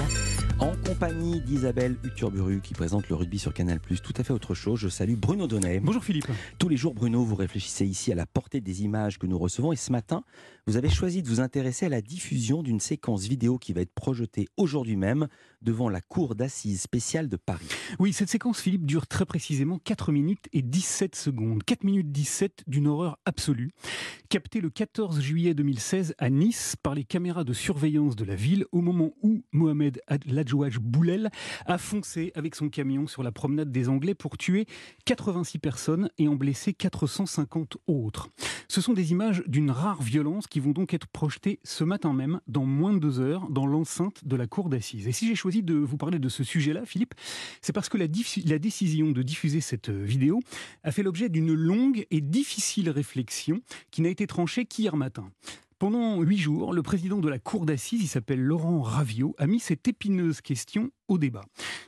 Venezuela. En compagnie d'Isabelle Uturburu qui présente le rugby sur Canal+, tout à fait autre chose. Je salue Bruno Donnet. Bonjour Philippe. Tous les jours, Bruno, vous réfléchissez ici à la portée des images que nous recevons et ce matin, vous avez choisi de vous intéresser à la diffusion d'une séquence vidéo qui va être projetée aujourd'hui même devant la cour d'assises spéciale de Paris. Oui, cette séquence, Philippe, dure très précisément 4 minutes et 17 secondes. 4 minutes 17 d'une horreur absolue. Captée le 14 juillet 2016 à Nice par les caméras de surveillance de la ville au moment où Mohamed Ladjouaj Boulel a foncé avec son camion sur la promenade des Anglais pour tuer 86 personnes et en blesser 450 autres. Ce sont des images d'une rare violence qui vont donc être projetées ce matin même, dans moins de deux heures, dans l'enceinte de la cour d'assises. Et si j'ai choisi de vous parler de ce sujet-là, Philippe, c'est parce que la, la décision de diffuser cette vidéo a fait l'objet d'une longue et difficile réflexion qui n'a été tranchée qu'hier matin. Pendant huit jours, le président de la cour d'assises, il s'appelle Laurent Ravio, a mis cette épineuse question au débat.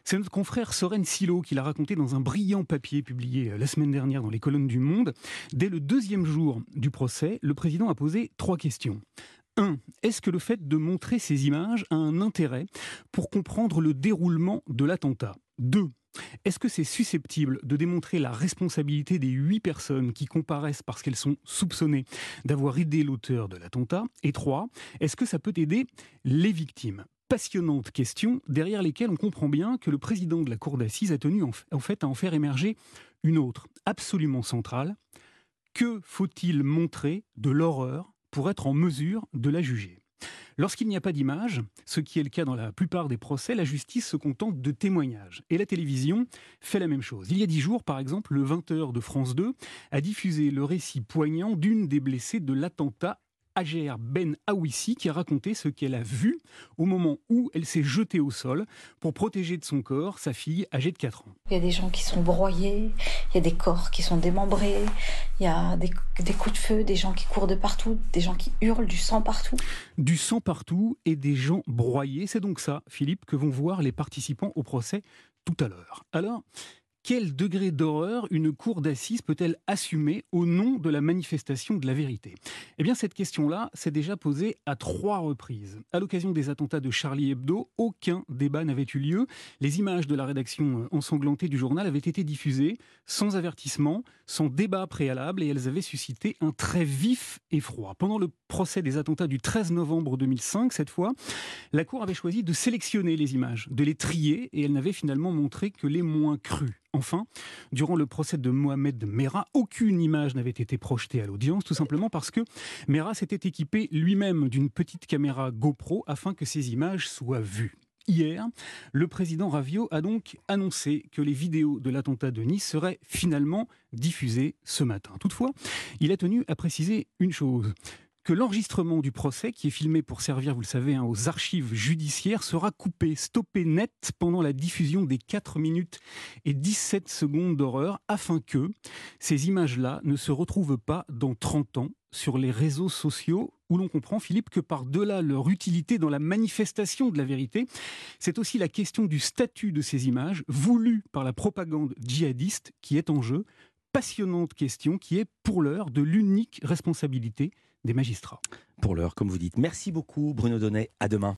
C'est notre confrère Soren Silo qui l'a raconté dans un brillant papier publié euh, la semaine dernière dans les colonnes du Monde. Dès le deuxième jour du procès, le président a posé trois questions. 1. Est-ce que le fait de montrer ces images a un intérêt pour comprendre le déroulement de l'attentat? 2. Est-ce que c'est susceptible de démontrer la responsabilité des huit personnes qui comparaissent parce qu'elles sont soupçonnées d'avoir aidé l'auteur de l'attentat? Et trois, est-ce que ça peut aider les victimes? Passionnante question derrière lesquelles on comprend bien que le président de la cour d'assises a tenu en fait à en faire émerger une autre, absolument centrale. Que faut-il montrer de l'horreur pour être en mesure de la juger? Lorsqu'il n'y a pas d'image, ce qui est le cas dans la plupart des procès, la justice se contente de témoignages. Et la télévision fait la même chose. Il y a dix jours, par exemple, le 20h de France 2 a diffusé le récit poignant d'une des blessées de l'attentat Ager Ben Awissi qui a raconté ce qu'elle a vu au moment où elle s'est jetée au sol pour protéger de son corps sa fille âgée de 4 ans. Il y a des gens qui sont broyés, il y a des corps qui sont démembrés, il y a des, des coups de feu, des gens qui courent de partout, des gens qui hurlent, du sang partout. Du sang partout et des gens broyés. C'est donc ça, Philippe, que vont voir les participants au procès tout à l'heure. Alors, quel degré d'horreur une cour d'assises peut-elle assumer au nom de la manifestation de la vérité? Eh bien, cette question-là s'est déjà posée à trois reprises. À l'occasion des attentats de Charlie Hebdo, aucun débat n'avait eu lieu. Les images de la rédaction euh, ensanglantée du journal avaient été diffusées sans avertissement, sans débat préalable, et elles avaient suscité un très vif effroi. Pendant le procès des attentats du 13 novembre 2005, cette fois, la Cour avait choisi de sélectionner les images, de les trier, et elle n'avait finalement montré que les moins crues. Enfin, durant le procès de Mohamed Merah, aucune image n'avait été projetée à l'audience, tout simplement parce que Merah s'était équipé lui-même d'une petite caméra GoPro afin que ces images soient vues. Hier, le président Ravio a donc annoncé que les vidéos de l'attentat de Nice seraient finalement diffusées ce matin. Toutefois, il a tenu à préciser une chose que l'enregistrement du procès, qui est filmé pour servir, vous le savez, hein, aux archives judiciaires, sera coupé, stoppé net pendant la diffusion des 4 minutes et 17 secondes d'horreur, afin que ces images-là ne se retrouvent pas dans 30 ans sur les réseaux sociaux où l'on comprend, Philippe, que par-delà leur utilité dans la manifestation de la vérité, c'est aussi la question du statut de ces images, voulues par la propagande djihadiste, qui est en jeu. Passionnante question qui est, pour l'heure, de l'unique responsabilité des magistrats. Pour l'heure, comme vous dites. Merci beaucoup, Bruno Donnet. À demain.